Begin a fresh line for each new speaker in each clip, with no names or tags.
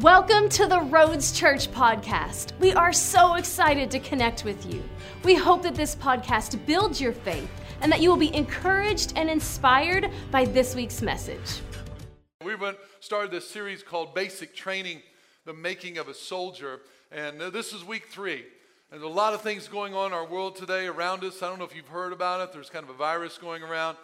Welcome to the Roads Church podcast. We are so excited to connect with you. We hope that this podcast builds your faith and that you will be encouraged and inspired by this week's message.
We went, started this series called Basic Training The Making of a Soldier, and uh, this is week three. And there's a lot of things going on in our world today around us. I don't know if you've heard about it. There's kind of a virus going around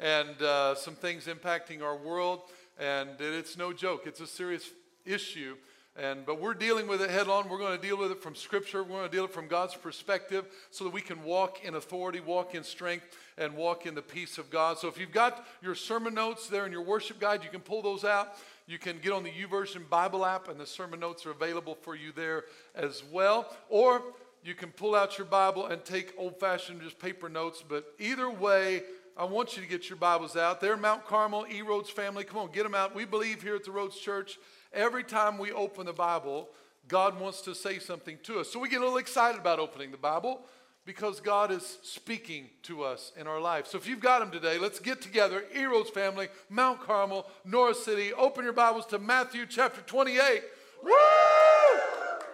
and uh, some things impacting our world. And it's no joke, it's a serious issue. And, but we're dealing with it head on. We're going to deal with it from Scripture. We're going to deal with it from God's perspective so that we can walk in authority, walk in strength, and walk in the peace of God. So if you've got your sermon notes there in your worship guide, you can pull those out. You can get on the YouVersion Bible app, and the sermon notes are available for you there as well. Or you can pull out your Bible and take old fashioned just paper notes. But either way, I want you to get your Bibles out. They're Mount Carmel, E Roads family. Come on, get them out. We believe here at the Roads Church every time we open the Bible, God wants to say something to us. So we get a little excited about opening the Bible because God is speaking to us in our life. So if you've got them today, let's get together. Eros family, Mount Carmel, Norris City. Open your Bibles to Matthew chapter 28. Woo!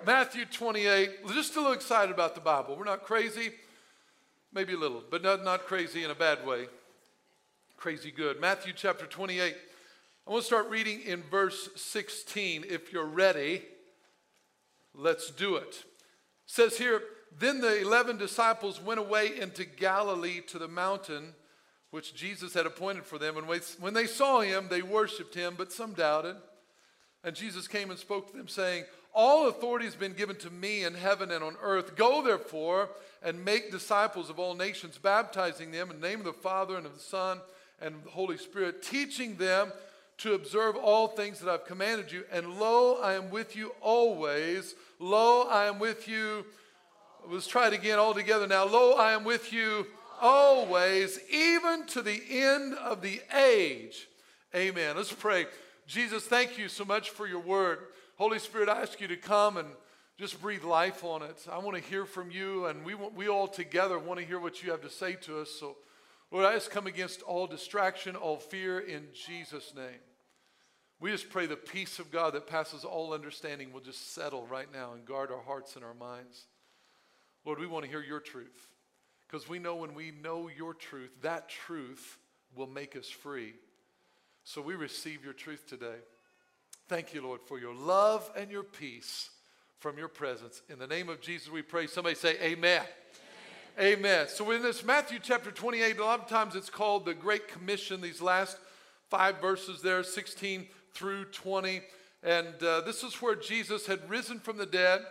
Matthew 28. Just a little excited about the Bible. We're not crazy, maybe a little, but not, not crazy in a bad way. Crazy good. Matthew chapter 28. I want to start reading in verse 16. If you're ready, let's do it. it. says here, then the 11 disciples went away into Galilee to the mountain which Jesus had appointed for them. And when they saw him, they worshiped him, but some doubted. And Jesus came and spoke to them, saying, All authority has been given to me in heaven and on earth. Go therefore and make disciples of all nations, baptizing them in the name of the Father and of the Son and of the Holy Spirit, teaching them to observe all things that I've commanded you. And lo, I am with you always. Lo, I am with you. Let's try it again all together now. Lo, I am with you always, even to the end of the age. Amen. Let's pray. Jesus, thank you so much for your word. Holy Spirit, I ask you to come and just breathe life on it. I want to hear from you, and we, we all together want to hear what you have to say to us. So, Lord, I just come against all distraction, all fear in Jesus' name. We just pray the peace of God that passes all understanding will just settle right now and guard our hearts and our minds. Lord, we want to hear your truth because we know when we know your truth, that truth will make us free. So we receive your truth today. Thank you, Lord, for your love and your peace from your presence. In the name of Jesus, we pray. Somebody say, Amen. Amen. Amen. So in this Matthew chapter 28, a lot of times it's called the Great Commission, these last five verses there, 16 through 20. And uh, this is where Jesus had risen from the dead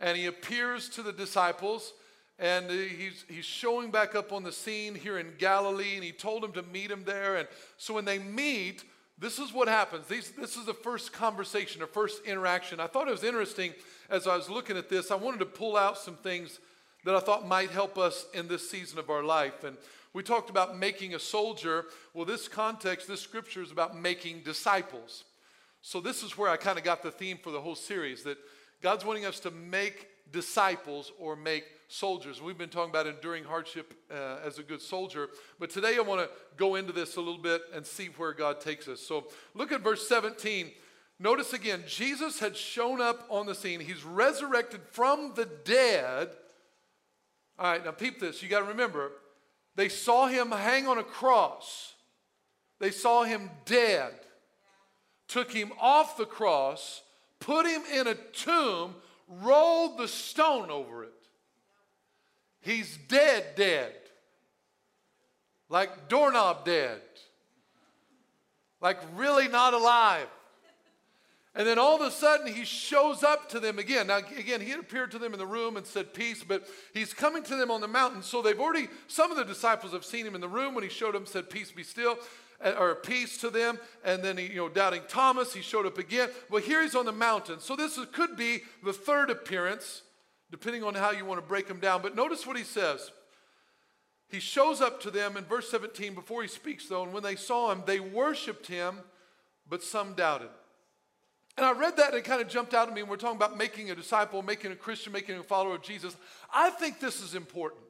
and he appears to the disciples and he's, he's showing back up on the scene here in Galilee and he told them to meet him there. And so when they meet, this is what happens. These, this is the first conversation, or first interaction. I thought it was interesting as I was looking at this. I wanted to pull out some things that I thought might help us in this season of our life. And we talked about making a soldier. Well, this context, this scripture is about making disciples. So, this is where I kind of got the theme for the whole series that God's wanting us to make disciples or make soldiers. We've been talking about enduring hardship uh, as a good soldier, but today I want to go into this a little bit and see where God takes us. So, look at verse 17. Notice again, Jesus had shown up on the scene. He's resurrected from the dead. All right, now peep this. You got to remember, they saw him hang on a cross, they saw him dead, took him off the cross, put him in a tomb, rolled the stone over it. He's dead, dead. Like doorknob dead. Like really not alive. And then all of a sudden, he shows up to them again. Now, again, he had appeared to them in the room and said peace, but he's coming to them on the mountain. So they've already, some of the disciples have seen him in the room when he showed up said, Peace be still, eh, or peace to them. And then, he, you know, doubting Thomas, he showed up again. Well, here he's on the mountain. So this could be the third appearance, depending on how you want to break him down. But notice what he says. He shows up to them in verse 17 before he speaks, though, and when they saw him, they worshiped him, but some doubted. And I read that and it kind of jumped out at me. And we're talking about making a disciple, making a Christian, making a follower of Jesus. I think this is important.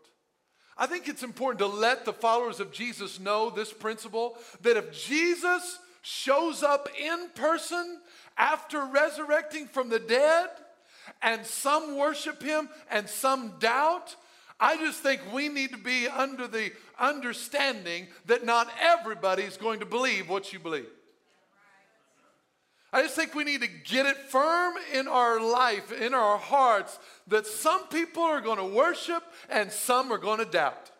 I think it's important to let the followers of Jesus know this principle that if Jesus shows up in person after resurrecting from the dead, and some worship him and some doubt, I just think we need to be under the understanding that not everybody's going to believe what you believe. I just think we need to get it firm in our life, in our hearts, that some people are going to worship and some are going to doubt.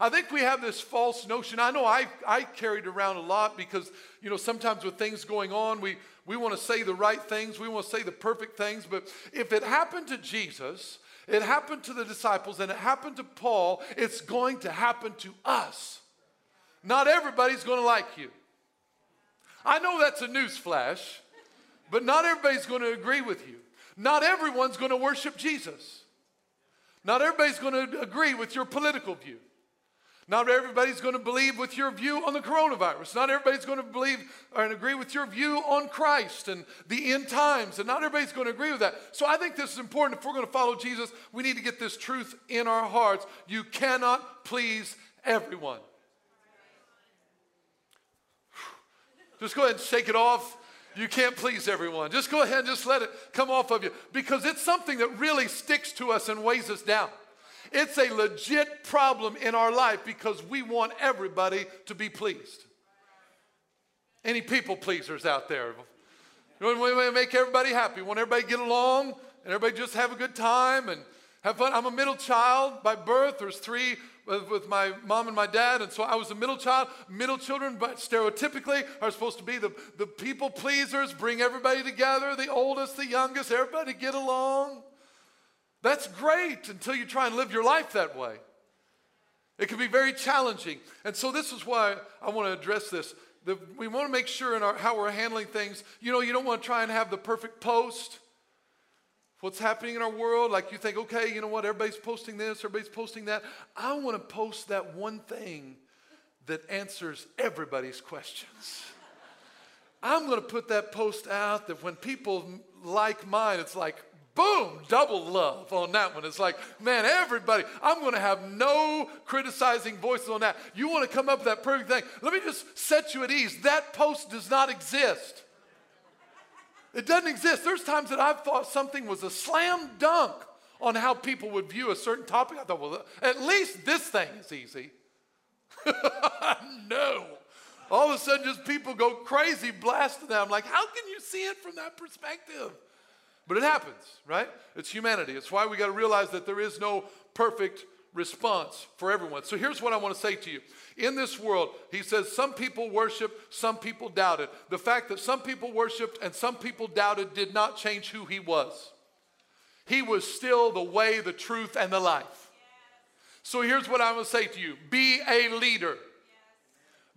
I think we have this false notion. I know I, I carried around a lot because, you know, sometimes with things going on, we, we want to say the right things, we want to say the perfect things. But if it happened to Jesus, it happened to the disciples, and it happened to Paul, it's going to happen to us. Not everybody's going to like you. I know that's a news flash, but not everybody's going to agree with you. Not everyone's going to worship Jesus. Not everybody's going to agree with your political view. Not everybody's going to believe with your view on the coronavirus. Not everybody's going to believe and agree with your view on Christ and the end times. And not everybody's going to agree with that. So I think this is important. If we're going to follow Jesus, we need to get this truth in our hearts. You cannot please everyone. Just go ahead and shake it off. You can't please everyone. Just go ahead and just let it come off of you because it's something that really sticks to us and weighs us down. It's a legit problem in our life because we want everybody to be pleased. Any people pleasers out there? We want to make everybody happy. We want everybody to get along and everybody just have a good time and have fun. I'm a middle child by birth. There's three with my mom and my dad, and so I was a middle child. Middle children, but stereotypically, are supposed to be the, the people pleasers, bring everybody together, the oldest, the youngest, everybody get along. That's great until you try and live your life that way. It can be very challenging. And so, this is why I want to address this. The, we want to make sure in our, how we're handling things. You know, you don't want to try and have the perfect post. What's happening in our world, like you think, okay, you know what, everybody's posting this, everybody's posting that. I want to post that one thing that answers everybody's questions. I'm going to put that post out that when people like mine, it's like, boom, double love on that one. It's like, man, everybody, I'm going to have no criticizing voices on that. You want to come up with that perfect thing. Let me just set you at ease. That post does not exist. It doesn't exist. There's times that I've thought something was a slam dunk on how people would view a certain topic. I thought, well, at least this thing is easy. no. All of a sudden, just people go crazy blasting them. Like, how can you see it from that perspective? But it happens, right? It's humanity. It's why we got to realize that there is no perfect response for everyone. So here's what I want to say to you. In this world, he says some people worship, some people doubted. The fact that some people worshiped and some people doubted did not change who he was. He was still the way, the truth, and the life. So here's what I'm going to say to you be a leader.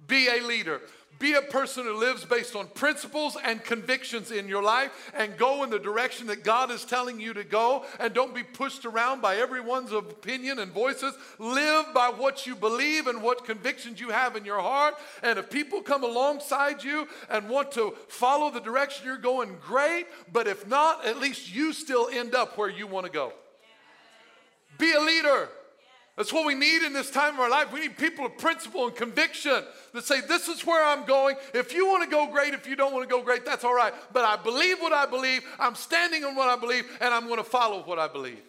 Be a leader. Be a person who lives based on principles and convictions in your life and go in the direction that God is telling you to go and don't be pushed around by everyone's opinion and voices. Live by what you believe and what convictions you have in your heart. And if people come alongside you and want to follow the direction you're going, great. But if not, at least you still end up where you want to go. Be a leader. That's what we need in this time of our life. We need people of principle and conviction that say, This is where I'm going. If you want to go great, if you don't want to go great, that's all right. But I believe what I believe. I'm standing on what I believe, and I'm going to follow what I believe.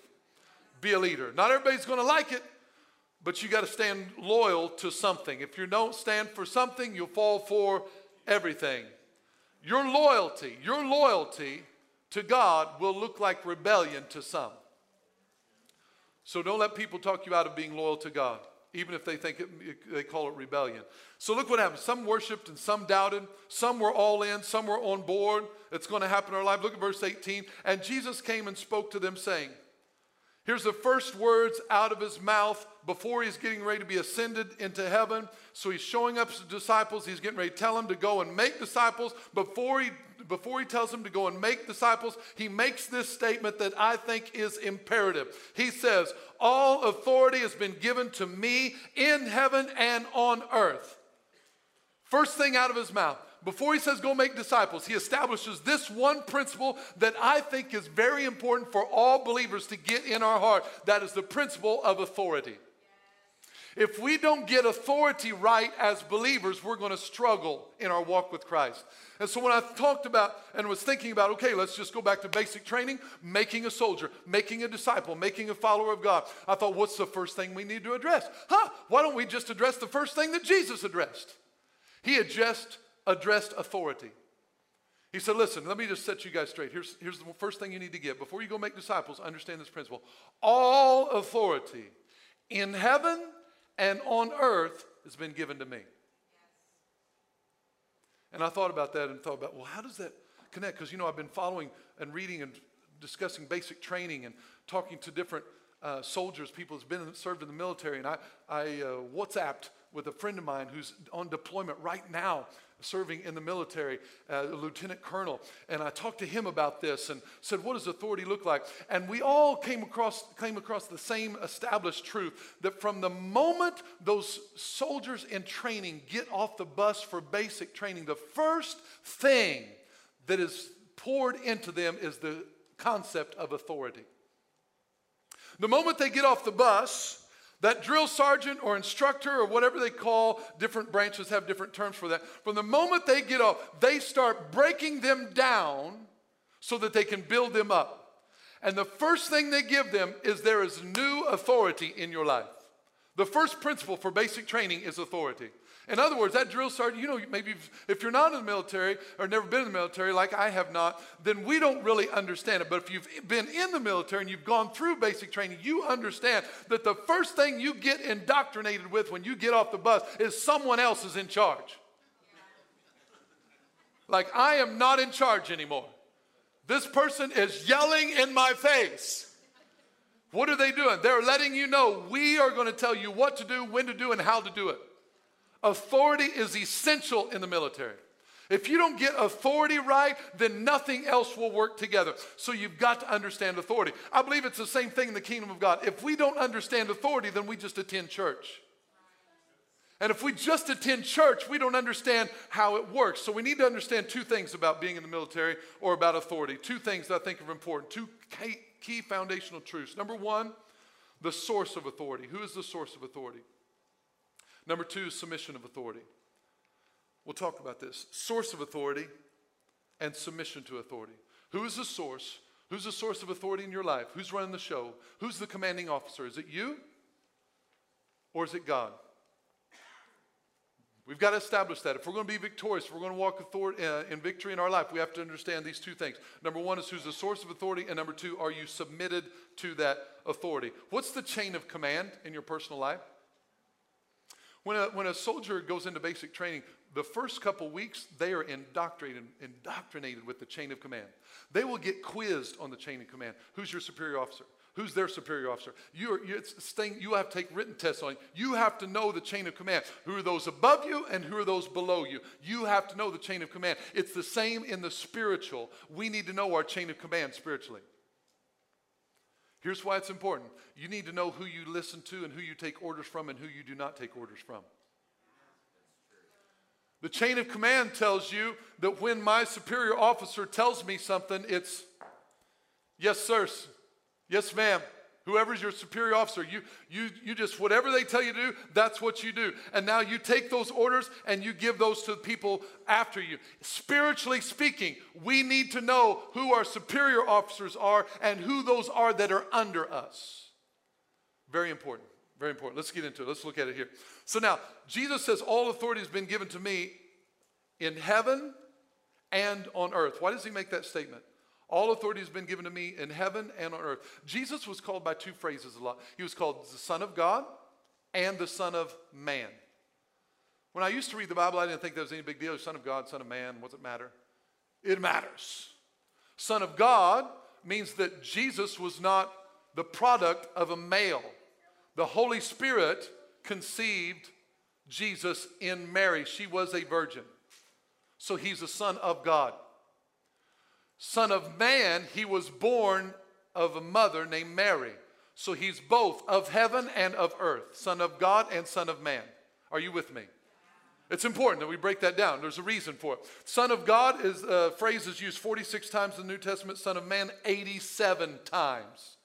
Be a leader. Not everybody's going to like it, but you got to stand loyal to something. If you don't stand for something, you'll fall for everything. Your loyalty, your loyalty to God will look like rebellion to some. So don't let people talk you out of being loyal to God, even if they think it, they call it rebellion. So look what happened. Some worshiped and some doubted. Some were all in, some were on board. It's going to happen in our life. Look at verse 18. And Jesus came and spoke to them, saying, Here's the first words out of his mouth before he's getting ready to be ascended into heaven. So he's showing up to disciples. He's getting ready to tell them to go and make disciples. Before he before he tells them to go and make disciples, he makes this statement that I think is imperative. He says, All authority has been given to me in heaven and on earth. First thing out of his mouth. Before he says go make disciples, he establishes this one principle that I think is very important for all believers to get in our heart. That is the principle of authority. If we don't get authority right as believers, we're going to struggle in our walk with Christ. And so when I talked about and was thinking about, okay, let's just go back to basic training, making a soldier, making a disciple, making a follower of God, I thought, what's the first thing we need to address? Huh, why don't we just address the first thing that Jesus addressed? He had just addressed authority. He said, listen, let me just set you guys straight. Here's, here's the first thing you need to get. Before you go make disciples, understand this principle. All authority in heaven and on earth has been given to me. And I thought about that and thought about, well, how does that connect? Because, you know, I've been following and reading and discussing basic training and talking to different uh, soldiers, people who've been served in the military. And I, I uh, WhatsApped with a friend of mine who's on deployment right now serving in the military, uh, a lieutenant colonel, and I talked to him about this and said, "What does authority look like?" And we all came across came across the same established truth that from the moment those soldiers in training get off the bus for basic training, the first thing that is poured into them is the concept of authority. The moment they get off the bus, that drill sergeant or instructor or whatever they call, different branches have different terms for that. From the moment they get off, they start breaking them down so that they can build them up. And the first thing they give them is there is new authority in your life. The first principle for basic training is authority. In other words, that drill sergeant, you know, maybe if you're not in the military or never been in the military like I have not, then we don't really understand it. But if you've been in the military and you've gone through basic training, you understand that the first thing you get indoctrinated with when you get off the bus is someone else is in charge. Like, I am not in charge anymore. This person is yelling in my face. What are they doing? They're letting you know we are going to tell you what to do, when to do, and how to do it. Authority is essential in the military. If you don't get authority right, then nothing else will work together. So you've got to understand authority. I believe it's the same thing in the kingdom of God. If we don't understand authority, then we just attend church. And if we just attend church, we don't understand how it works. So we need to understand two things about being in the military or about authority. Two things that I think are important. Two key foundational truths. Number one, the source of authority. Who is the source of authority? Number two, submission of authority. We'll talk about this source of authority and submission to authority. Who is the source? Who's the source of authority in your life? Who's running the show? Who's the commanding officer? Is it you or is it God? We've got to establish that. If we're going to be victorious, if we're going to walk uh, in victory in our life, we have to understand these two things. Number one is who's the source of authority, and number two, are you submitted to that authority? What's the chain of command in your personal life? When a, when a soldier goes into basic training, the first couple weeks, they are indoctrinated, indoctrinated with the chain of command. They will get quizzed on the chain of command. Who's your superior officer? Who's their superior officer? You, are, you, thing, you have to take written tests on you. You have to know the chain of command. Who are those above you and who are those below you? You have to know the chain of command. It's the same in the spiritual. We need to know our chain of command spiritually. Here's why it's important. You need to know who you listen to and who you take orders from and who you do not take orders from. The chain of command tells you that when my superior officer tells me something, it's yes, sir, yes, ma'am, Whoever's your superior officer, you, you, you just, whatever they tell you to do, that's what you do. And now you take those orders and you give those to the people after you. Spiritually speaking, we need to know who our superior officers are and who those are that are under us. Very important. Very important. Let's get into it. Let's look at it here. So now, Jesus says, All authority has been given to me in heaven and on earth. Why does he make that statement? All authority has been given to me in heaven and on earth. Jesus was called by two phrases a lot. He was called the Son of God and the Son of Man. When I used to read the Bible, I didn't think there was any big deal. Son of God, Son of Man, what's it matter? It matters. Son of God means that Jesus was not the product of a male. The Holy Spirit conceived Jesus in Mary. She was a virgin. So he's a son of God. Son of man, he was born of a mother named Mary. So he's both of heaven and of earth, Son of God and Son of man. Are you with me? It's important that we break that down. There's a reason for it. Son of God is a uh, phrase is used 46 times in the New Testament, Son of Man 87 times.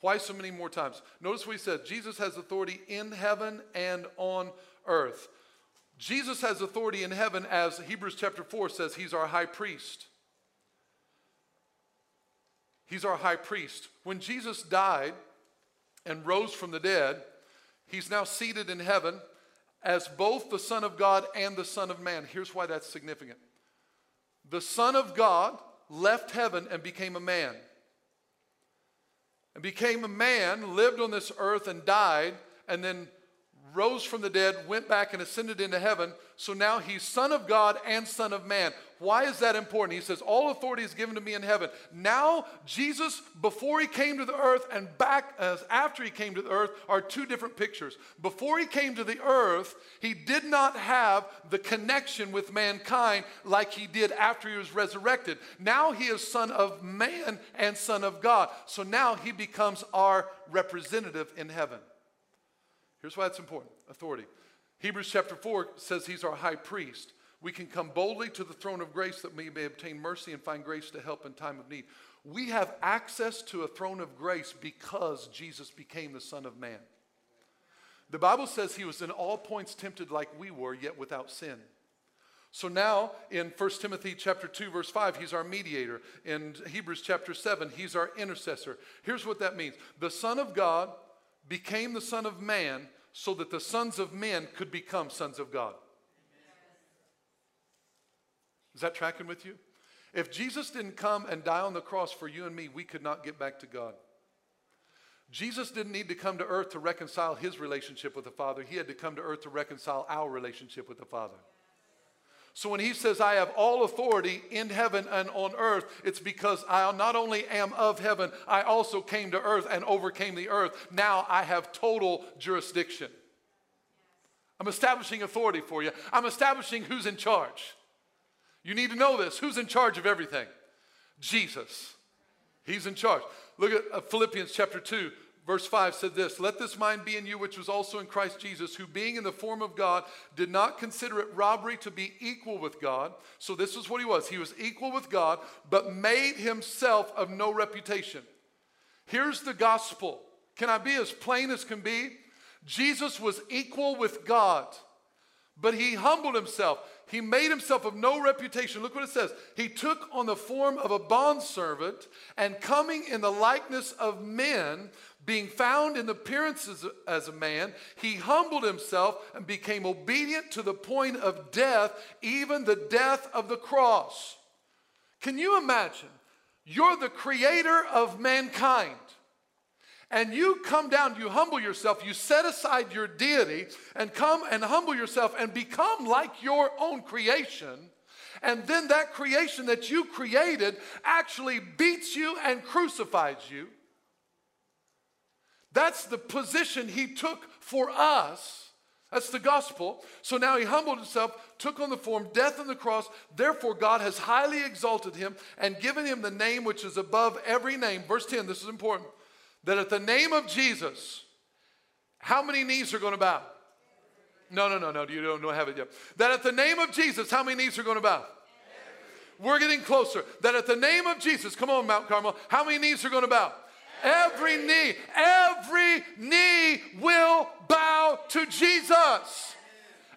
Why so many more times? Notice what he said Jesus has authority in heaven and on earth. Jesus has authority in heaven, as Hebrews chapter 4 says, he's our high priest. He's our high priest. When Jesus died and rose from the dead, he's now seated in heaven as both the Son of God and the Son of Man. Here's why that's significant the Son of God left heaven and became a man. And became a man, lived on this earth and died, and then rose from the dead, went back and ascended into heaven. So now he's Son of God and Son of Man. Why is that important? He says, All authority is given to me in heaven. Now, Jesus, before he came to the earth and back as after he came to the earth, are two different pictures. Before he came to the earth, he did not have the connection with mankind like he did after he was resurrected. Now he is Son of Man and Son of God. So now he becomes our representative in heaven. Here's why it's important authority. Hebrews chapter 4 says he's our high priest. We can come boldly to the throne of grace that we may obtain mercy and find grace to help in time of need. We have access to a throne of grace because Jesus became the Son of Man. The Bible says he was in all points tempted like we were, yet without sin. So now in 1 Timothy chapter 2 verse 5 he's our mediator. In Hebrews chapter 7 he's our intercessor. Here's what that means. The son of God became the son of man so that the sons of men could become sons of God. Is that tracking with you? If Jesus didn't come and die on the cross for you and me, we could not get back to God. Jesus didn't need to come to earth to reconcile his relationship with the Father. He had to come to earth to reconcile our relationship with the Father. So when he says, I have all authority in heaven and on earth, it's because I not only am of heaven, I also came to earth and overcame the earth. Now I have total jurisdiction. I'm establishing authority for you, I'm establishing who's in charge. You need to know this. Who's in charge of everything? Jesus. He's in charge. Look at uh, Philippians chapter 2, verse 5 said this Let this mind be in you, which was also in Christ Jesus, who being in the form of God, did not consider it robbery to be equal with God. So this is what he was. He was equal with God, but made himself of no reputation. Here's the gospel. Can I be as plain as can be? Jesus was equal with God, but he humbled himself. He made himself of no reputation. Look what it says. He took on the form of a bondservant, and coming in the likeness of men, being found in appearance as as a man, he humbled himself and became obedient to the point of death, even the death of the cross. Can you imagine? You're the creator of mankind and you come down, you humble yourself, you set aside your deity and come and humble yourself and become like your own creation. And then that creation that you created actually beats you and crucifies you. That's the position he took for us. That's the gospel. So now he humbled himself, took on the form, death on the cross. Therefore, God has highly exalted him and given him the name which is above every name. Verse 10, this is important that at the name of Jesus, how many knees are going to bow? No, no, no, no, you don't, don't have it yet. That at the name of Jesus, how many knees are going to bow? We're getting closer. That at the name of Jesus, come on, Mount Carmel, how many knees are going to bow? Every knee, every knee will bow to Jesus.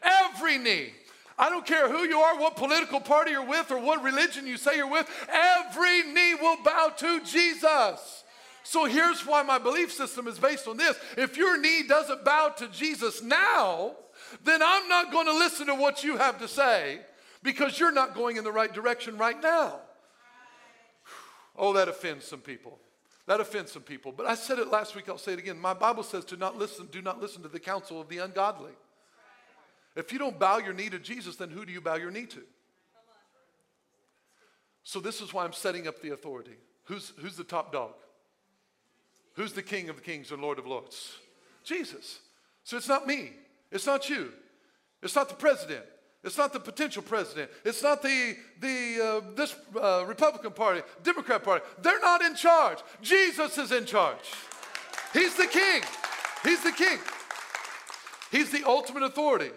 Every knee. I don't care who you are, what political party you're with, or what religion you say you're with, every knee will bow to Jesus. So here's why my belief system is based on this. If your knee doesn't bow to Jesus now, then I'm not going to listen to what you have to say because you're not going in the right direction right now. Oh, that offends some people. That offends some people. But I said it last week, I'll say it again. My Bible says to not listen, do not listen to the counsel of the ungodly. If you don't bow your knee to Jesus, then who do you bow your knee to? So this is why I'm setting up the authority. Who's, who's the top dog? Who's the King of Kings and Lord of Lords? Jesus. So it's not me. It's not you. It's not the president. It's not the potential president. It's not the, the uh, this uh, Republican Party, Democrat Party. They're not in charge. Jesus is in charge. He's the king. He's the king. He's the ultimate authority.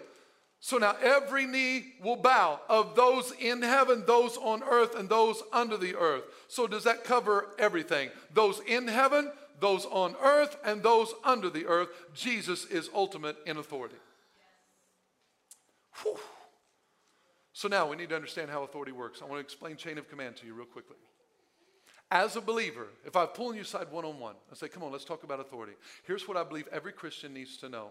So now every knee will bow of those in heaven, those on earth, and those under the earth. So does that cover everything? Those in heaven, those on earth, and those under the earth. Jesus is ultimate in authority. Whew. So now we need to understand how authority works. I want to explain chain of command to you real quickly. As a believer, if I'm pulling you aside one on one, I say, come on, let's talk about authority. Here's what I believe every Christian needs to know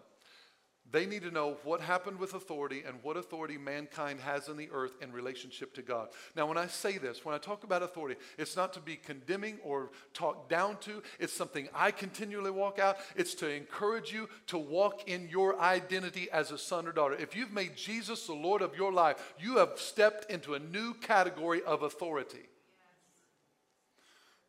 they need to know what happened with authority and what authority mankind has in the earth in relationship to God. Now, when I say this, when I talk about authority, it's not to be condemning or talked down to. It's something I continually walk out. It's to encourage you to walk in your identity as a son or daughter. If you've made Jesus the Lord of your life, you have stepped into a new category of authority.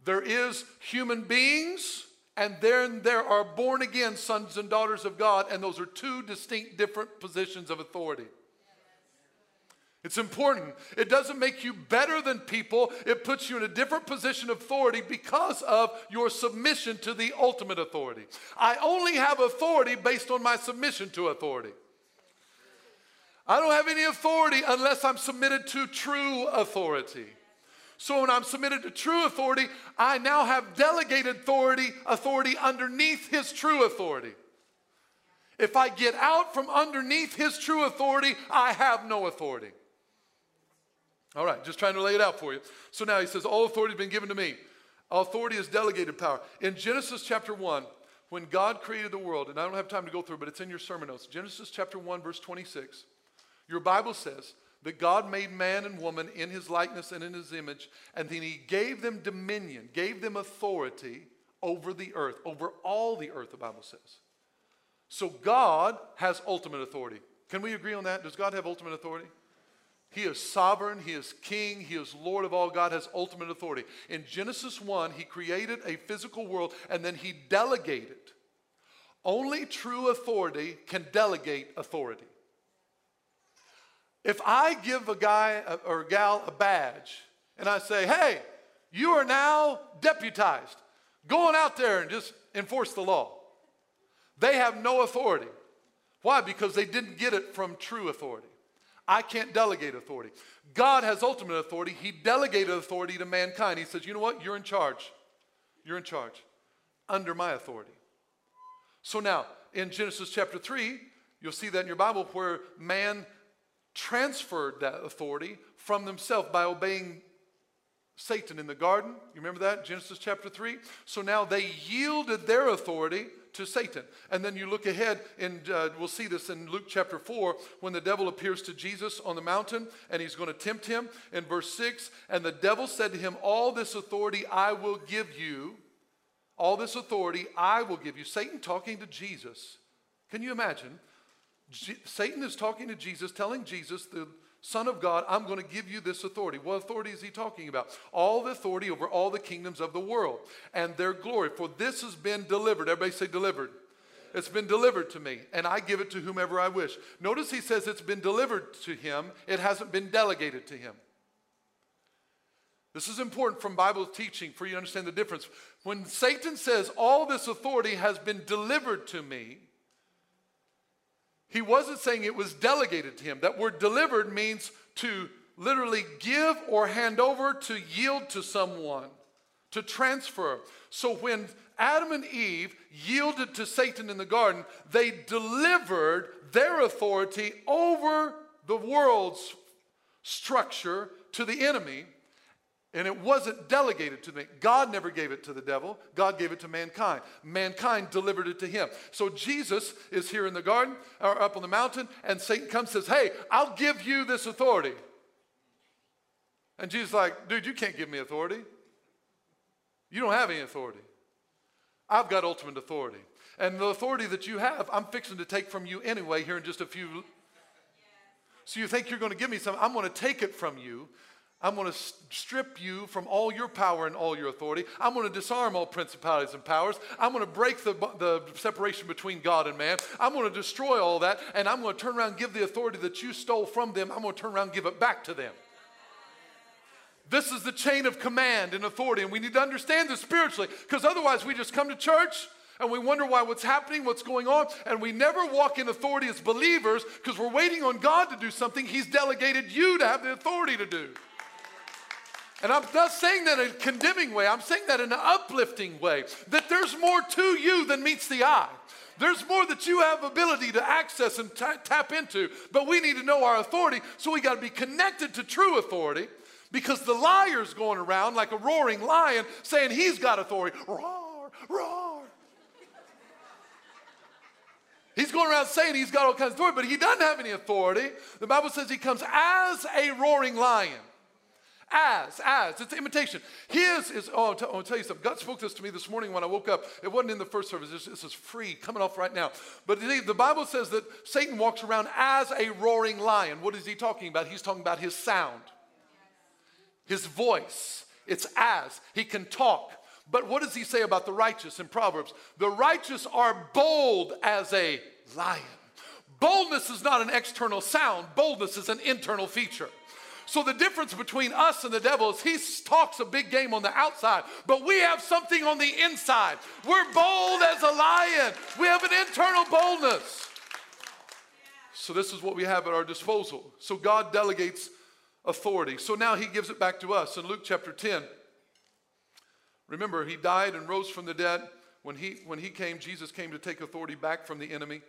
There is human beings and then there are born again sons and daughters of God, and those are two distinct different positions of authority. It's important. It doesn't make you better than people, it puts you in a different position of authority because of your submission to the ultimate authority. I only have authority based on my submission to authority. I don't have any authority unless I'm submitted to true authority. So when I'm submitted to true authority, I now have delegated authority, authority underneath his true authority. If I get out from underneath his true authority, I have no authority. All right, just trying to lay it out for you. So now he says, All authority has been given to me. Authority is delegated power. In Genesis chapter 1, when God created the world, and I don't have time to go through, but it's in your sermon notes. Genesis chapter 1, verse 26. Your Bible says, that God made man and woman in his likeness and in his image, and then he gave them dominion, gave them authority over the earth, over all the earth, the Bible says. So God has ultimate authority. Can we agree on that? Does God have ultimate authority? He is sovereign, He is king, He is Lord of all. God has ultimate authority. In Genesis 1, He created a physical world and then He delegated. Only true authority can delegate authority. If I give a guy or a gal a badge and I say, hey, you are now deputized, going out there and just enforce the law, they have no authority. Why? Because they didn't get it from true authority. I can't delegate authority. God has ultimate authority. He delegated authority to mankind. He says, you know what? You're in charge. You're in charge under my authority. So now, in Genesis chapter 3, you'll see that in your Bible where man transferred that authority from themselves by obeying Satan in the garden. You remember that? Genesis chapter 3. So now they yielded their authority to Satan. And then you look ahead, and uh, we'll see this in Luke chapter 4 when the devil appears to Jesus on the mountain and he's going to tempt him. In verse 6, and the devil said to him, All this authority I will give you. All this authority I will give you. Satan talking to Jesus. Can you imagine? Satan is talking to Jesus, telling Jesus, the Son of God, I'm going to give you this authority. What authority is he talking about? All the authority over all the kingdoms of the world and their glory. For this has been delivered. Everybody say delivered. It's been delivered to me, and I give it to whomever I wish. Notice he says it's been delivered to him, it hasn't been delegated to him. This is important from Bible teaching for you to understand the difference. When Satan says, All this authority has been delivered to me, he wasn't saying it was delegated to him. That word delivered means to literally give or hand over, to yield to someone, to transfer. So when Adam and Eve yielded to Satan in the garden, they delivered their authority over the world's structure to the enemy and it wasn't delegated to me. God never gave it to the devil. God gave it to mankind. Mankind delivered it to him. So Jesus is here in the garden or up on the mountain, and Satan comes and says, Hey, I'll give you this authority. And Jesus is like, Dude, you can't give me authority. You don't have any authority. I've got ultimate authority. And the authority that you have, I'm fixing to take from you anyway here in just a few. So you think you're going to give me something? I'm going to take it from you I'm going to strip you from all your power and all your authority. I'm going to disarm all principalities and powers. I'm going to break the, the separation between God and man. I'm going to destroy all that, and I'm going to turn around and give the authority that you stole from them. I'm going to turn around and give it back to them. This is the chain of command and authority, and we need to understand this spiritually because otherwise we just come to church and we wonder why what's happening, what's going on, and we never walk in authority as believers because we're waiting on God to do something He's delegated you to have the authority to do. And I'm not saying that in a condemning way, I'm saying that in an uplifting way, that there's more to you than meets the eye. There's more that you have ability to access and t- tap into, but we need to know our authority, so we got to be connected to true authority because the liar's going around like a roaring lion saying he's got authority. Roar, roar. He's going around saying he's got all kinds of authority, but he doesn't have any authority. The Bible says he comes as a roaring lion. As, as, it's imitation. His is, oh, I'll, I'll tell you something. God spoke this to me this morning when I woke up. It wasn't in the first service, this, this is free, coming off right now. But the Bible says that Satan walks around as a roaring lion. What is he talking about? He's talking about his sound, his voice. It's as. He can talk. But what does he say about the righteous in Proverbs? The righteous are bold as a lion. Boldness is not an external sound, boldness is an internal feature. So the difference between us and the devil is he talks a big game on the outside, but we have something on the inside. We're bold as a lion. We have an internal boldness. So this is what we have at our disposal. So God delegates authority. So now he gives it back to us in Luke chapter 10. Remember, he died and rose from the dead. When he, when he came, Jesus came to take authority back from the enemy.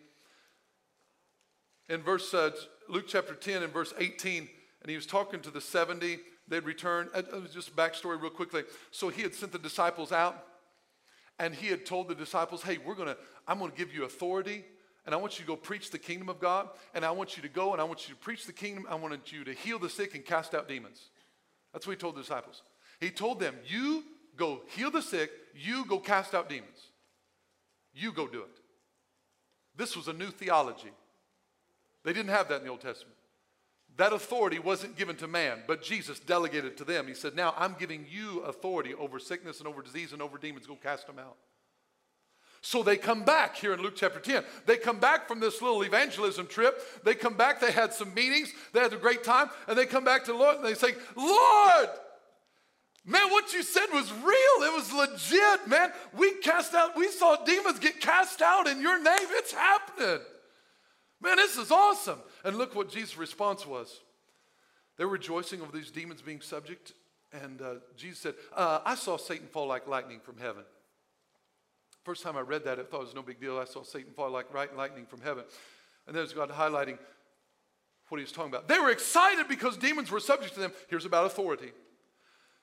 In verse uh, Luke chapter 10 and verse 18, and he was talking to the 70. They'd returned. Uh, uh just backstory, real quickly. So he had sent the disciples out, and he had told the disciples, "Hey, we're gonna. I'm gonna give you authority." And I want you to go preach the kingdom of God. And I want you to go and I want you to preach the kingdom. I want you to heal the sick and cast out demons. That's what he told the disciples. He told them, You go heal the sick, you go cast out demons. You go do it. This was a new theology. They didn't have that in the Old Testament. That authority wasn't given to man, but Jesus delegated to them. He said, Now I'm giving you authority over sickness and over disease and over demons. Go cast them out. So they come back here in Luke chapter 10. They come back from this little evangelism trip. They come back, they had some meetings, they had a great time, and they come back to the Lord and they say, Lord, man, what you said was real. It was legit, man. We cast out, we saw demons get cast out in your name. It's happening. Man, this is awesome. And look what Jesus' response was. They're rejoicing over these demons being subject. And uh, Jesus said, uh, I saw Satan fall like lightning from heaven. First time I read that, I thought it was no big deal. I saw Satan fall like lightning from heaven. And there's God highlighting what he was talking about. They were excited because demons were subject to them. Here's about authority.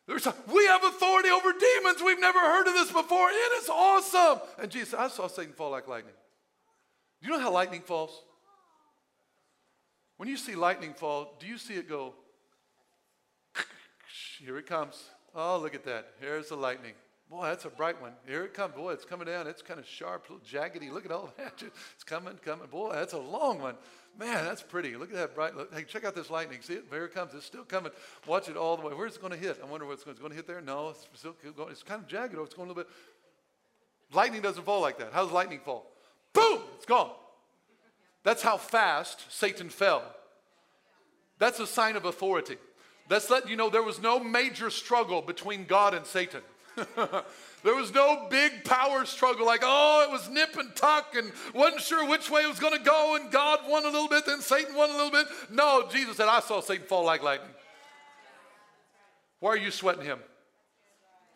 we have authority over demons. We've never heard of this before. It is awesome. And Jesus I saw Satan fall like lightning. Do you know how lightning falls? When you see lightning fall, do you see it go, here it comes. Oh, look at that. Here's the lightning. Boy, that's a bright one. Here it comes. Boy, it's coming down. It's kind of sharp, little jaggedy. Look at all that. It's coming, coming. Boy, that's a long one. Man, that's pretty. Look at that bright. Look. Hey, check out this lightning. See it? Here it comes. It's still coming. Watch it all the way. Where's it going to hit? I wonder what's going, it's going to hit there. No, it's still going. It's kind of jagged. It's going a little bit. Lightning doesn't fall like that. How does lightning fall? Boom! It's gone. That's how fast Satan fell. That's a sign of authority. That's letting you know there was no major struggle between God and Satan. there was no big power struggle like, oh, it was nip and tuck and wasn't sure which way it was going to go, and God won a little bit, then Satan won a little bit. No, Jesus said, I saw Satan fall like lightning. Why are you sweating him?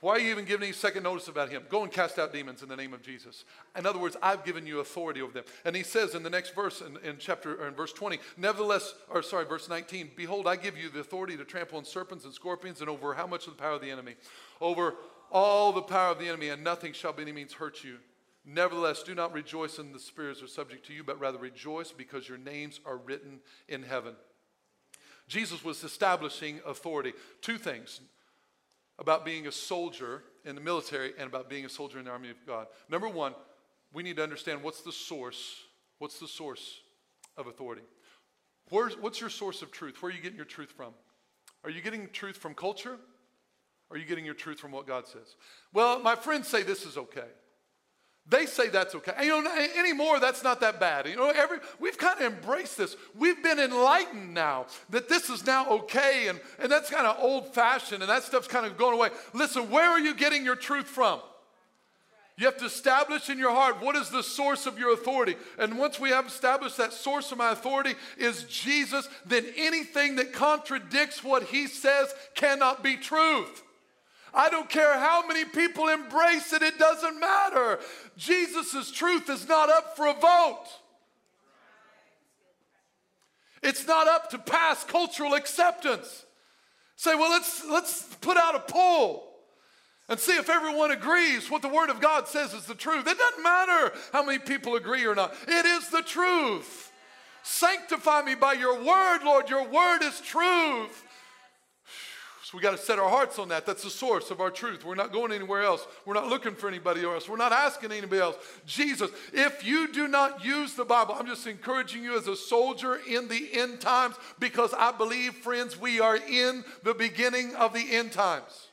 Why are you even giving any second notice about him? Go and cast out demons in the name of Jesus. In other words, I've given you authority over them. And he says in the next verse, in, in chapter or in verse 20, nevertheless, or sorry, verse 19, behold, I give you the authority to trample on serpents and scorpions and over how much of the power of the enemy? Over all the power of the enemy, and nothing shall by any means hurt you. Nevertheless, do not rejoice in the spirits are subject to you, but rather rejoice because your names are written in heaven. Jesus was establishing authority. Two things about being a soldier in the military and about being a soldier in the army of God. Number one, we need to understand what's the source. What's the source of authority? Where's, what's your source of truth? Where are you getting your truth from? Are you getting truth from culture? Are you getting your truth from what God says? Well, my friends say this is okay. They say that's okay. And, you know, anymore, that's not that bad. You know, every, we've kind of embraced this. We've been enlightened now that this is now okay, and, and that's kind of old fashioned, and that stuff's kind of going away. Listen, where are you getting your truth from? You have to establish in your heart what is the source of your authority. And once we have established that source of my authority is Jesus, then anything that contradicts what he says cannot be truth. I don't care how many people embrace it, it doesn't matter. Jesus' truth is not up for a vote. It's not up to pass cultural acceptance. Say, well, let's, let's put out a poll and see if everyone agrees what the Word of God says is the truth. It doesn't matter how many people agree or not, it is the truth. Sanctify me by your Word, Lord. Your Word is truth. So we got to set our hearts on that. That's the source of our truth. We're not going anywhere else. We're not looking for anybody else. We're not asking anybody else. Jesus, if you do not use the Bible, I'm just encouraging you as a soldier in the end times because I believe, friends, we are in the beginning of the end times.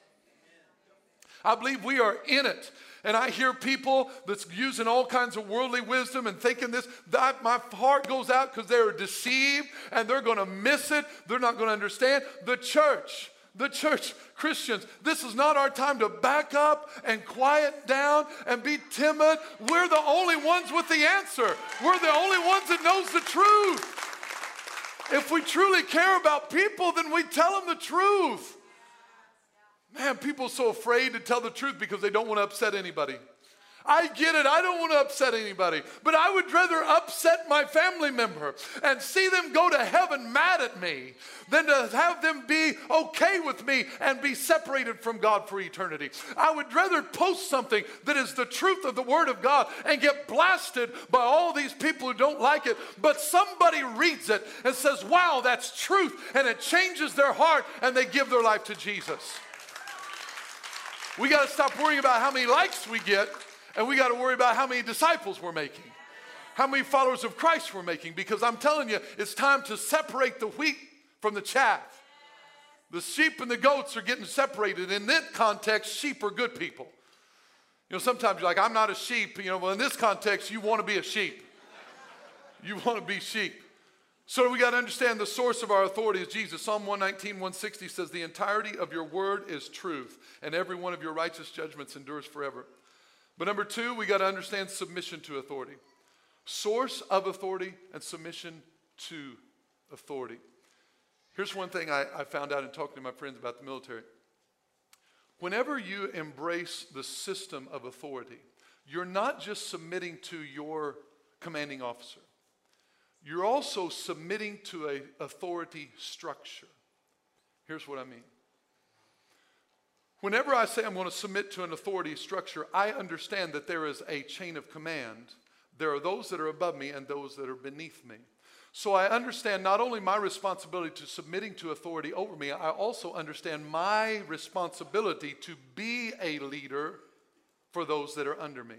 I believe we are in it. And I hear people that's using all kinds of worldly wisdom and thinking this, that my heart goes out because they're deceived and they're going to miss it. They're not going to understand. The church the church, Christians, this is not our time to back up and quiet down and be timid. We're the only ones with the answer. We're the only ones that knows the truth. If we truly care about people, then we tell them the truth. Man, people are so afraid to tell the truth because they don't want to upset anybody. I get it. I don't want to upset anybody, but I would rather upset my family member and see them go to heaven mad at me than to have them be okay with me and be separated from God for eternity. I would rather post something that is the truth of the Word of God and get blasted by all these people who don't like it, but somebody reads it and says, Wow, that's truth, and it changes their heart and they give their life to Jesus. We got to stop worrying about how many likes we get and we got to worry about how many disciples we're making, how many followers of Christ we're making, because I'm telling you, it's time to separate the wheat from the chaff. The sheep and the goats are getting separated. In that context, sheep are good people. You know, sometimes you're like, I'm not a sheep. You know, well, in this context, you want to be a sheep. You want to be sheep. So we got to understand the source of our authority is Jesus. Psalm 119, 160 says, The entirety of your word is truth, and every one of your righteous judgments endures forever. But number two, we got to understand submission to authority. Source of authority and submission to authority. Here's one thing I, I found out in talking to my friends about the military. Whenever you embrace the system of authority, you're not just submitting to your commanding officer. You're also submitting to a authority structure. Here's what I mean. Whenever I say I'm going to submit to an authority structure, I understand that there is a chain of command. There are those that are above me and those that are beneath me. So I understand not only my responsibility to submitting to authority over me, I also understand my responsibility to be a leader for those that are under me.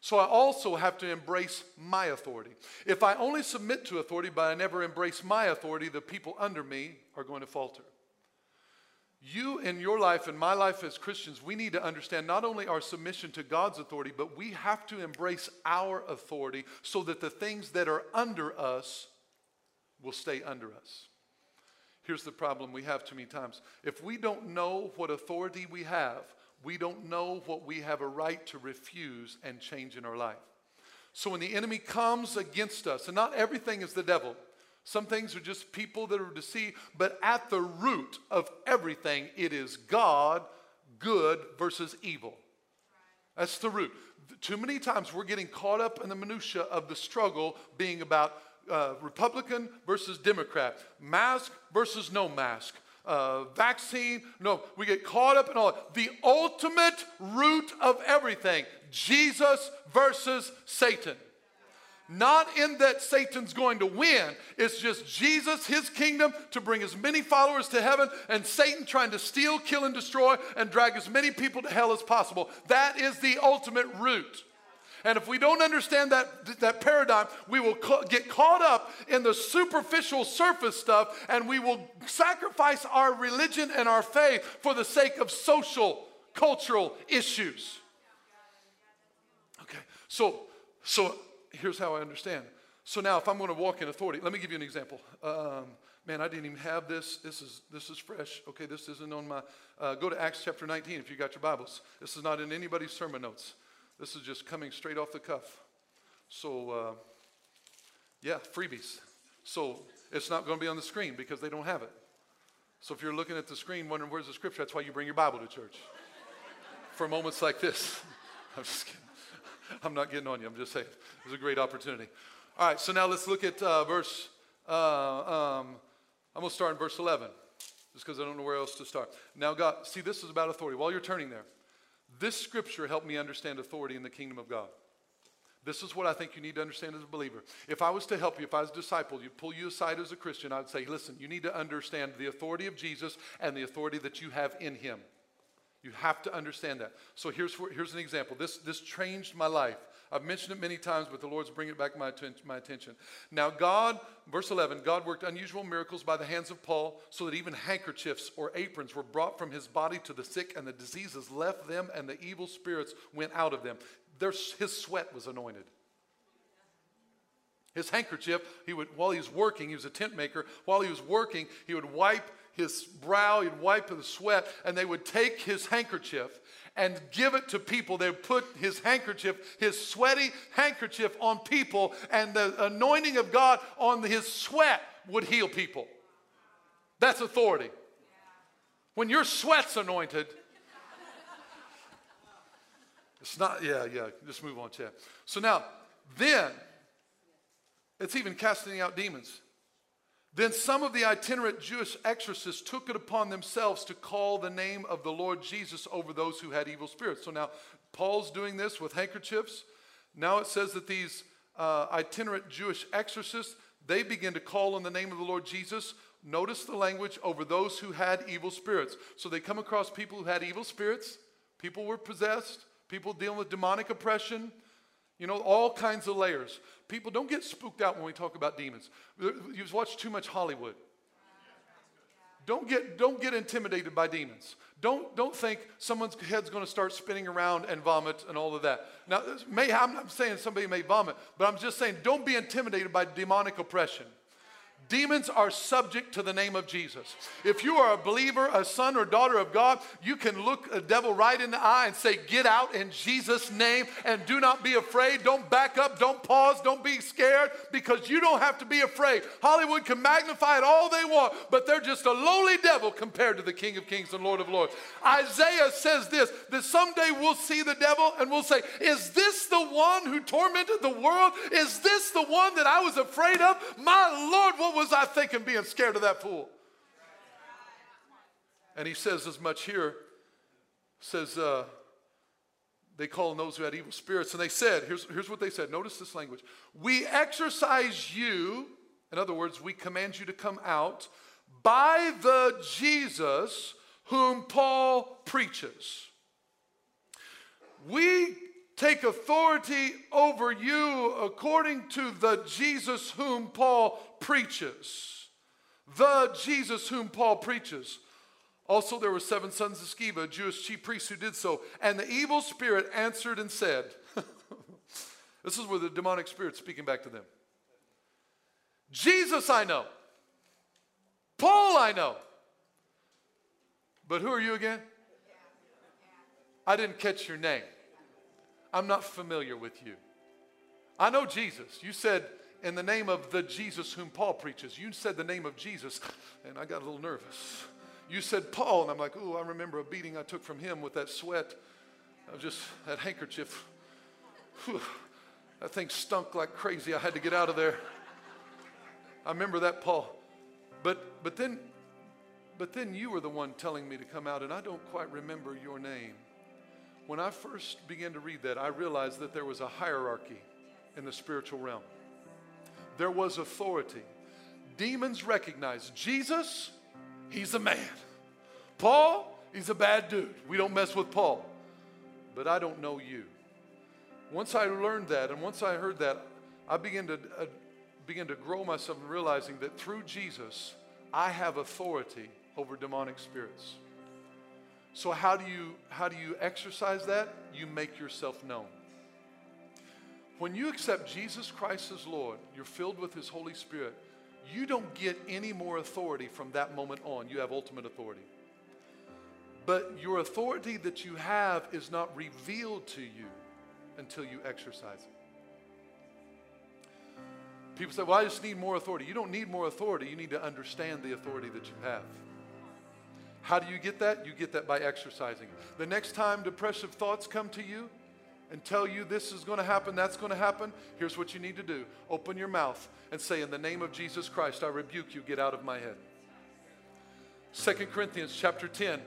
So I also have to embrace my authority. If I only submit to authority but I never embrace my authority, the people under me are going to falter. You in your life and my life as Christians, we need to understand not only our submission to God's authority, but we have to embrace our authority so that the things that are under us will stay under us. Here's the problem we have too many times. If we don't know what authority we have, we don't know what we have a right to refuse and change in our life. So when the enemy comes against us, and not everything is the devil, some things are just people that are deceived, but at the root of everything, it is God, good versus evil. That's the root. Too many times we're getting caught up in the minutia of the struggle being about uh, Republican versus Democrat, mask versus no mask, uh, vaccine. No, we get caught up in all the ultimate root of everything Jesus versus Satan. Not in that Satan's going to win. It's just Jesus, his kingdom, to bring as many followers to heaven, and Satan trying to steal, kill, and destroy, and drag as many people to hell as possible. That is the ultimate root. And if we don't understand that, that paradigm, we will ca- get caught up in the superficial surface stuff and we will sacrifice our religion and our faith for the sake of social, cultural issues. Okay, so, so here's how I understand. So now, if I'm going to walk in authority, let me give you an example. Um, man, I didn't even have this. This is this is fresh. Okay, this isn't on my. Uh, go to Acts chapter 19 if you got your Bibles. This is not in anybody's sermon notes. This is just coming straight off the cuff. So, uh, yeah, freebies. So it's not going to be on the screen because they don't have it. So if you're looking at the screen wondering where's the scripture, that's why you bring your Bible to church. For moments like this. I'm just kidding. I'm not getting on you. I'm just saying. it was a great opportunity. All right, so now let's look at uh, verse, uh, um, I'm going to start in verse 11, just because I don't know where else to start. Now, God, see, this is about authority. While you're turning there, this scripture helped me understand authority in the kingdom of God. This is what I think you need to understand as a believer. If I was to help you, if I was a disciple, you pull you aside as a Christian, I'd say, listen, you need to understand the authority of Jesus and the authority that you have in him. You have to understand that. So here's, here's an example. This, this changed my life. I've mentioned it many times, but the Lord's bringing it back my, my attention. Now, God, verse 11, God worked unusual miracles by the hands of Paul so that even handkerchiefs or aprons were brought from his body to the sick, and the diseases left them, and the evil spirits went out of them. There's, his sweat was anointed. His handkerchief, he would, while he was working, he was a tent maker, while he was working, he would wipe his brow, he'd wipe the sweat, and they would take his handkerchief and give it to people. They would put his handkerchief, his sweaty handkerchief on people, and the anointing of God on his sweat would heal people. That's authority. When your sweat's anointed, it's not, yeah, yeah, just move on, Chad. So now, then, it's even casting out demons. Then some of the itinerant Jewish exorcists took it upon themselves to call the name of the Lord Jesus over those who had evil spirits. So now Paul's doing this with handkerchiefs. Now it says that these uh, itinerant Jewish exorcists, they begin to call on the name of the Lord Jesus. Notice the language over those who had evil spirits. So they come across people who had evil spirits, people were possessed, people dealing with demonic oppression, you know, all kinds of layers. People don't get spooked out when we talk about demons. You've watched too much Hollywood. Don't get, don't get intimidated by demons. Don't, don't think someone's head's going to start spinning around and vomit and all of that. Now, may, I'm not saying somebody may vomit, but I'm just saying don't be intimidated by demonic oppression. Demons are subject to the name of Jesus. If you are a believer, a son or daughter of God, you can look a devil right in the eye and say, Get out in Jesus' name and do not be afraid. Don't back up, don't pause, don't be scared because you don't have to be afraid. Hollywood can magnify it all they want, but they're just a lowly devil compared to the King of Kings and Lord of Lords. Isaiah says this that someday we'll see the devil and we'll say, Is this the one who tormented the world? Is this the one that I was afraid of? My Lord, what was was I thinking being scared of that fool? And he says as much here, says, uh, they call on those who had evil spirits. And they said, here's, here's what they said. Notice this language. We exorcise you, in other words, we command you to come out by the Jesus whom Paul preaches. We take authority over you according to the Jesus whom Paul preaches. The Jesus whom Paul preaches. Also, there were seven sons of Sceva, a Jewish chief priest, who did so. And the evil spirit answered and said, This is where the demonic spirit speaking back to them. Jesus I know. Paul I know. But who are you again? I didn't catch your name. I'm not familiar with you. I know Jesus. You said, in the name of the Jesus whom Paul preaches. You said the name of Jesus, and I got a little nervous. You said Paul, and I'm like, oh, I remember a beating I took from him with that sweat. I was just, that handkerchief. Whew, that thing stunk like crazy. I had to get out of there. I remember that, Paul. But, but then, but then you were the one telling me to come out, and I don't quite remember your name. When I first began to read that, I realized that there was a hierarchy in the spiritual realm. There was authority. Demons recognized Jesus, he's a man. Paul, he's a bad dude. We don't mess with Paul. But I don't know you. Once I learned that and once I heard that, I began to uh, begin to grow myself in realizing that through Jesus, I have authority over demonic spirits. So how do you how do you exercise that? You make yourself known. When you accept Jesus Christ as Lord, you're filled with his Holy Spirit. You don't get any more authority from that moment on. You have ultimate authority. But your authority that you have is not revealed to you until you exercise it. People say, Well, I just need more authority. You don't need more authority. You need to understand the authority that you have. How do you get that? You get that by exercising. It. The next time depressive thoughts come to you and tell you this is going to happen, that's going to happen, here's what you need to do open your mouth and say, In the name of Jesus Christ, I rebuke you, get out of my head. 2 Corinthians chapter 10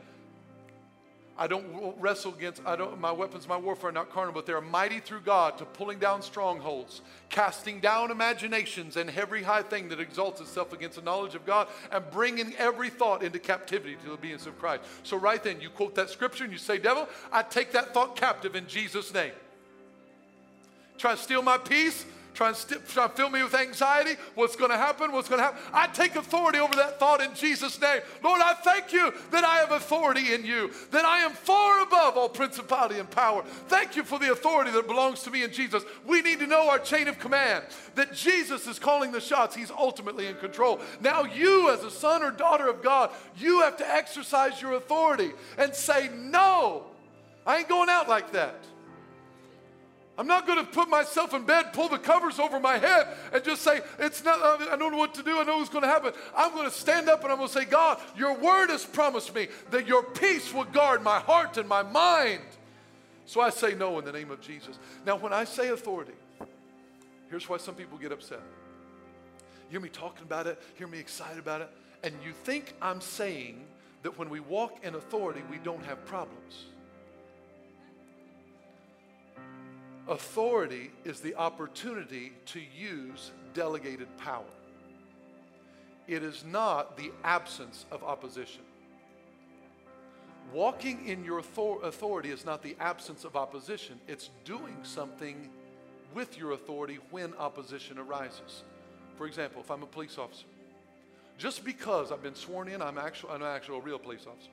I don't wrestle against, I don't, my weapons, my warfare are not carnal, but they are mighty through God to pulling down strongholds, casting down imaginations and every high thing that exalts itself against the knowledge of God, and bringing every thought into captivity to the obedience of Christ. So, right then, you quote that scripture and you say, Devil, I take that thought captive in Jesus' name. Try to steal my peace, try and, st- try and fill me with anxiety. What's going to happen? What's going to happen? I take authority over that thought in Jesus' name. Lord, I thank you that I have authority in you, that I am far above all principality and power. Thank you for the authority that belongs to me in Jesus. We need to know our chain of command, that Jesus is calling the shots. He's ultimately in control. Now, you, as a son or daughter of God, you have to exercise your authority and say, No, I ain't going out like that. I'm not going to put myself in bed, pull the covers over my head, and just say, It's not, uh, I don't know what to do, I know what's going to happen. I'm going to stand up and I'm going to say, God, your word has promised me that your peace will guard my heart and my mind. So I say no in the name of Jesus. Now, when I say authority, here's why some people get upset. You hear me talking about it, hear me excited about it, and you think I'm saying that when we walk in authority, we don't have problems. Authority is the opportunity to use delegated power. It is not the absence of opposition. Walking in your authority is not the absence of opposition, it's doing something with your authority when opposition arises. For example, if I'm a police officer, just because I've been sworn in, I'm actually, I'm actually a real police officer.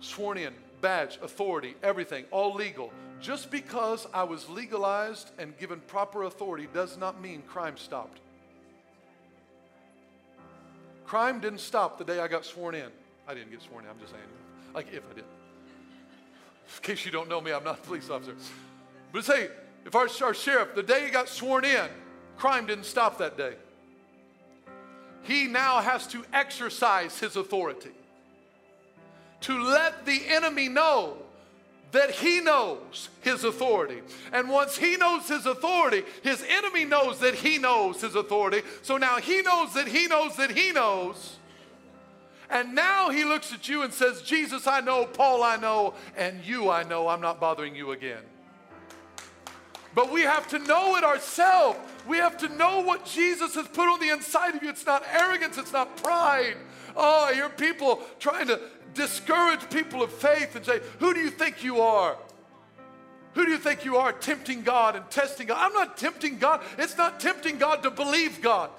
Sworn in, badge, authority, everything, all legal. Just because I was legalized and given proper authority does not mean crime stopped. Crime didn't stop the day I got sworn in. I didn't get sworn in, I'm just saying. Like if I did. In case you don't know me, I'm not a police officer. But say, if our, our sheriff, the day he got sworn in, crime didn't stop that day. He now has to exercise his authority to let the enemy know that he knows his authority. And once he knows his authority, his enemy knows that he knows his authority. So now he knows that he knows that he knows. And now he looks at you and says, Jesus, I know, Paul, I know, and you, I know, I'm not bothering you again. But we have to know it ourselves. We have to know what Jesus has put on the inside of you. It's not arrogance, it's not pride. Oh, I hear people trying to discourage people of faith and say, Who do you think you are? Who do you think you are tempting God and testing God? I'm not tempting God. It's not tempting God to believe God.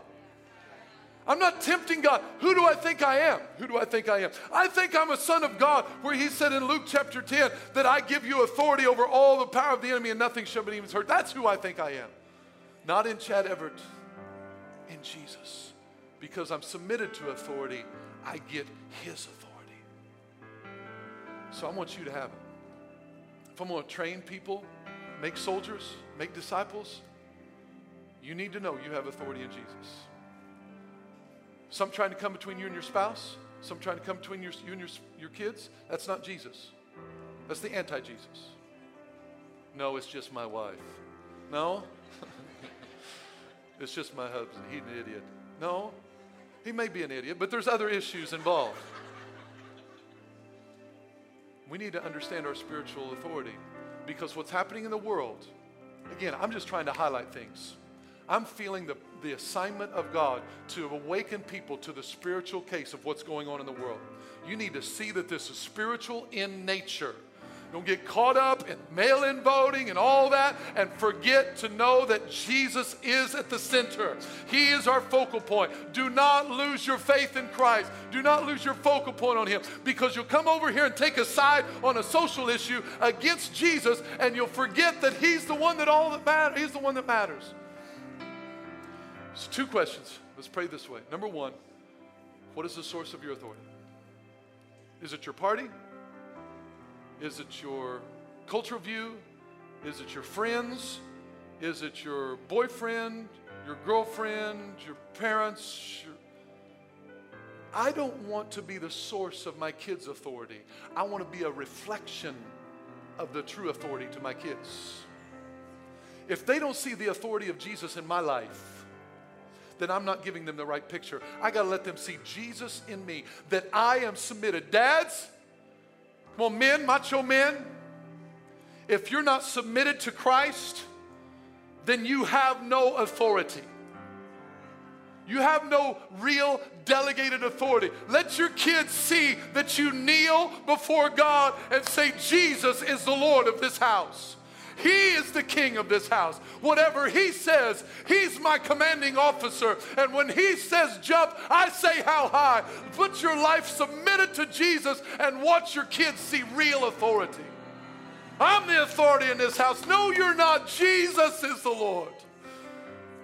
I'm not tempting God. Who do I think I am? Who do I think I am? I think I'm a son of God, where he said in Luke chapter 10 that I give you authority over all the power of the enemy and nothing shall be even hurt. That's who I think I am. Not in Chad Everett, in Jesus. Because I'm submitted to authority, I get his authority. So I want you to have it. If I'm going to train people, make soldiers, make disciples, you need to know you have authority in Jesus. Some trying to come between you and your spouse, some trying to come between your, you and your, your kids. That's not Jesus. That's the anti Jesus. No, it's just my wife. No, it's just my husband. He's an idiot. No, he may be an idiot, but there's other issues involved. We need to understand our spiritual authority because what's happening in the world, again, I'm just trying to highlight things. I'm feeling the, the assignment of God to awaken people to the spiritual case of what's going on in the world. You need to see that this is spiritual in nature. Don't get caught up in mail in voting and all that and forget to know that Jesus is at the center. He is our focal point. Do not lose your faith in Christ. Do not lose your focal point on Him because you'll come over here and take a side on a social issue against Jesus and you'll forget that He's the one that all that matters. He's the one that matters. So, two questions. Let's pray this way. Number one, what is the source of your authority? Is it your party? Is it your cultural view? Is it your friends? Is it your boyfriend, your girlfriend, your parents? Your... I don't want to be the source of my kids' authority. I want to be a reflection of the true authority to my kids. If they don't see the authority of Jesus in my life, then I'm not giving them the right picture. I got to let them see Jesus in me, that I am submitted. Dads, on, men, macho men, if you're not submitted to Christ, then you have no authority. You have no real delegated authority. Let your kids see that you kneel before God and say, Jesus is the Lord of this house. He is the king of this house. Whatever he says, he's my commanding officer. And when he says jump, I say how high. Put your life submitted to Jesus and watch your kids see real authority. I'm the authority in this house. No, you're not. Jesus is the Lord.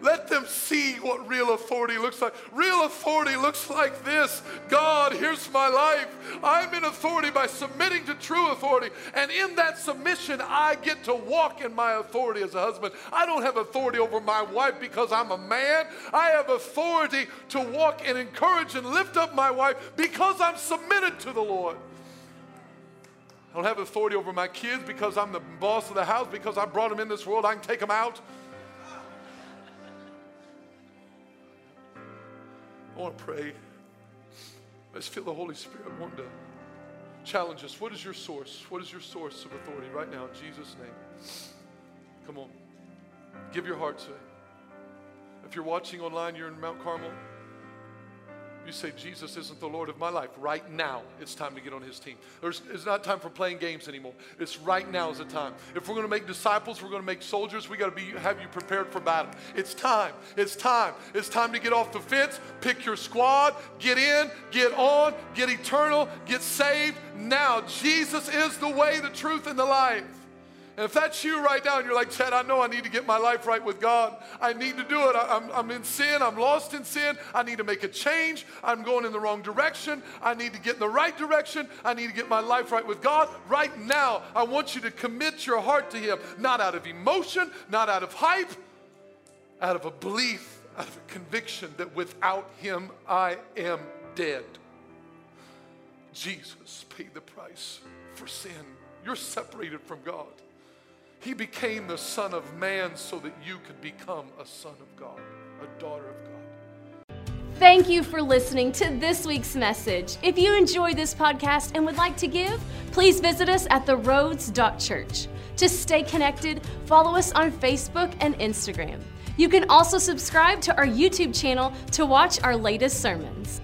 Let them see what real authority looks like. Real authority looks like this God, here's my life. I'm in authority by submitting to true authority. And in that submission, I get to walk in my authority as a husband. I don't have authority over my wife because I'm a man. I have authority to walk and encourage and lift up my wife because I'm submitted to the Lord. I don't have authority over my kids because I'm the boss of the house, because I brought them in this world, I can take them out. I want to pray. Let's feel the Holy Spirit wanting to challenge us. What is your source? What is your source of authority right now in Jesus' name? Come on. Give your heart to it. If you're watching online, you're in Mount Carmel, you say, Jesus isn't the Lord of my life, right now it's time to get on his team. There's, it's not time for playing games anymore. It's right now is the time. If we're going to make disciples, we're going to make soldiers, we got to be have you prepared for battle. It's time. It's time. It's time to get off the fence, pick your squad, get in, get on, get eternal, get saved. Now, Jesus is the way, the truth, and the life. And if that's you right now and you're like, Chad, I know I need to get my life right with God. I need to do it. I, am I'm, I'm in sin. I'm lost in sin. I need to make a change. I'm going in the wrong direction. I need to get in the right direction. I need to get my life right with God. Right now, I want you to commit your heart to Him, not out of emotion, not out of hype, out of a belief, out of a conviction that without Him, I am dead. Jesus paid the price for sin. You're separated from God. He became the Son of Man so that you could become a son of God, a daughter of God.
Thank you for listening to this week's message. If you enjoyed this podcast and would like to give, please visit us at theroads.church. To stay connected, follow us on Facebook and Instagram. You can also subscribe to our YouTube channel to watch our latest sermons.